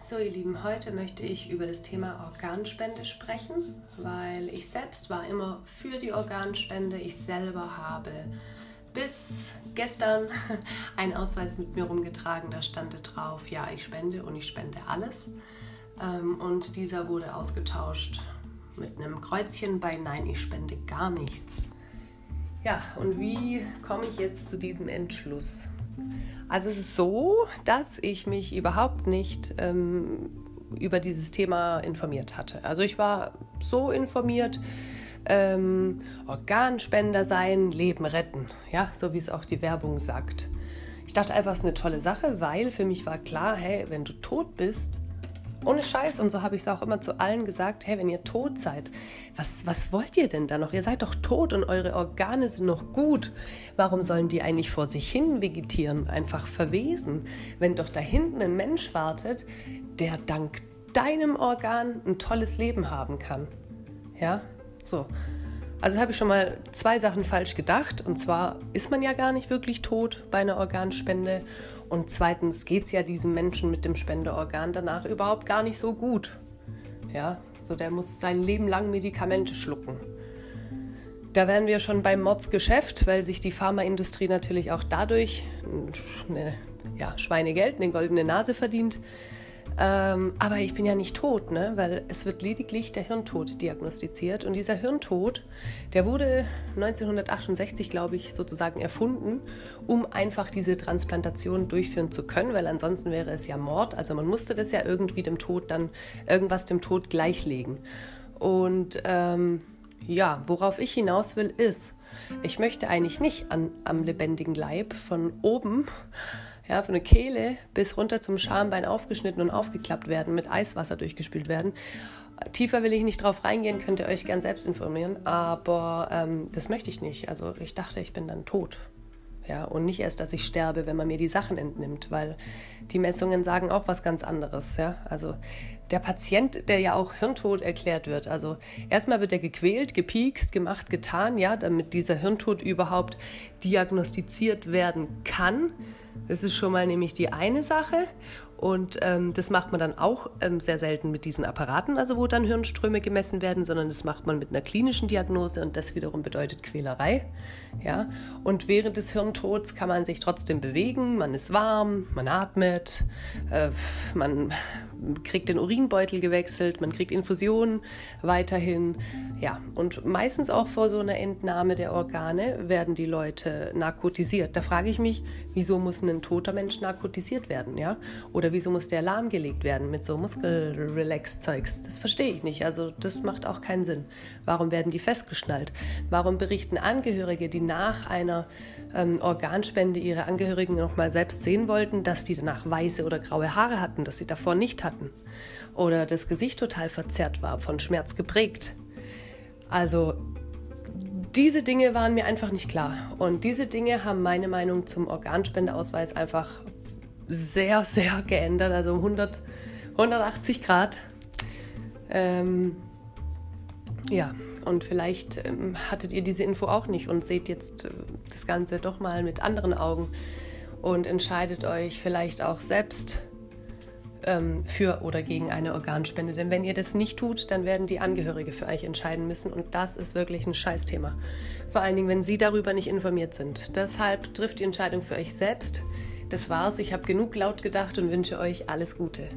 So, ihr Lieben, heute möchte ich über das Thema Organspende sprechen, weil ich selbst war immer für die Organspende. Ich selber habe bis gestern einen Ausweis mit mir rumgetragen, da stand drauf, ja, ich spende und ich spende alles. Ähm, und dieser wurde ausgetauscht mit einem Kreuzchen bei Nein, ich spende gar nichts. Ja, und wie komme ich jetzt zu diesem Entschluss? Also es ist so, dass ich mich überhaupt nicht ähm, über dieses Thema informiert hatte. Also ich war so informiert, ähm, Organspender sein, Leben retten, ja, so wie es auch die Werbung sagt. Ich dachte einfach, es ist eine tolle Sache, weil für mich war klar, hey, wenn du tot bist, ohne Scheiß. Und so habe ich es auch immer zu allen gesagt, hey, wenn ihr tot seid, was, was wollt ihr denn da noch? Ihr seid doch tot und eure Organe sind noch gut. Warum sollen die eigentlich vor sich hin vegetieren, einfach verwesen, wenn doch da hinten ein Mensch wartet, der dank deinem Organ ein tolles Leben haben kann? Ja, so. Also habe ich schon mal zwei Sachen falsch gedacht. Und zwar ist man ja gar nicht wirklich tot bei einer Organspende. Und zweitens geht es ja diesem Menschen mit dem Spendeorgan danach überhaupt gar nicht so gut. Ja, so der muss sein Leben lang Medikamente schlucken. Da wären wir schon beim Mordsgeschäft, weil sich die Pharmaindustrie natürlich auch dadurch eine, ja, Schweinegeld, eine goldene Nase verdient. Ähm, aber ich bin ja nicht tot, ne? weil es wird lediglich der Hirntod diagnostiziert. Und dieser Hirntod, der wurde 1968, glaube ich, sozusagen erfunden, um einfach diese Transplantation durchführen zu können, weil ansonsten wäre es ja Mord. Also man musste das ja irgendwie dem Tod dann irgendwas dem Tod gleichlegen. Und ähm, ja, worauf ich hinaus will, ist, ich möchte eigentlich nicht an, am lebendigen Leib von oben ja, von der Kehle bis runter zum Schambein aufgeschnitten und aufgeklappt werden, mit Eiswasser durchgespült werden. Tiefer will ich nicht drauf reingehen, könnt ihr euch gern selbst informieren, aber ähm, das möchte ich nicht. Also ich dachte, ich bin dann tot. Ja, und nicht erst, dass ich sterbe, wenn man mir die Sachen entnimmt, weil die Messungen sagen auch was ganz anderes. Ja? Also der Patient, der ja auch Hirntod erklärt wird, also erstmal wird er gequält, gepiekst, gemacht, getan, ja, damit dieser Hirntod überhaupt diagnostiziert werden kann. Das ist schon mal nämlich die eine Sache. Und ähm, das macht man dann auch ähm, sehr selten mit diesen Apparaten, also wo dann Hirnströme gemessen werden, sondern das macht man mit einer klinischen Diagnose und das wiederum bedeutet Quälerei. Ja? Und während des Hirntods kann man sich trotzdem bewegen, man ist warm, man atmet, äh, man kriegt den Urinbeutel gewechselt, man kriegt Infusionen weiterhin. Ja, und meistens auch vor so einer Entnahme der Organe werden die Leute narkotisiert. Da frage ich mich, wieso muss ein toter Mensch narkotisiert werden, ja? Oder wieso muss der lahmgelegt werden mit so Muskelrelax-Zeugs? Das verstehe ich nicht. Also das macht auch keinen Sinn. Warum werden die festgeschnallt? Warum berichten Angehörige, die nach einer ähm, Organspende ihre Angehörigen noch mal selbst sehen wollten, dass die danach weiße oder graue Haare hatten, dass sie davor nicht hatten? Oder das Gesicht total verzerrt war, von Schmerz geprägt? Also diese Dinge waren mir einfach nicht klar. Und diese Dinge haben meine Meinung zum Organspendeausweis einfach sehr, sehr geändert. Also 100, 180 Grad. Ähm, ja, und vielleicht ähm, hattet ihr diese Info auch nicht und seht jetzt äh, das Ganze doch mal mit anderen Augen und entscheidet euch vielleicht auch selbst ähm, für oder gegen eine Organspende. Denn wenn ihr das nicht tut, dann werden die Angehörige für euch entscheiden müssen und das ist wirklich ein Scheißthema. Vor allen Dingen, wenn sie darüber nicht informiert sind. Deshalb trifft die Entscheidung für euch selbst. Das war's. Ich habe genug laut gedacht und wünsche euch alles Gute.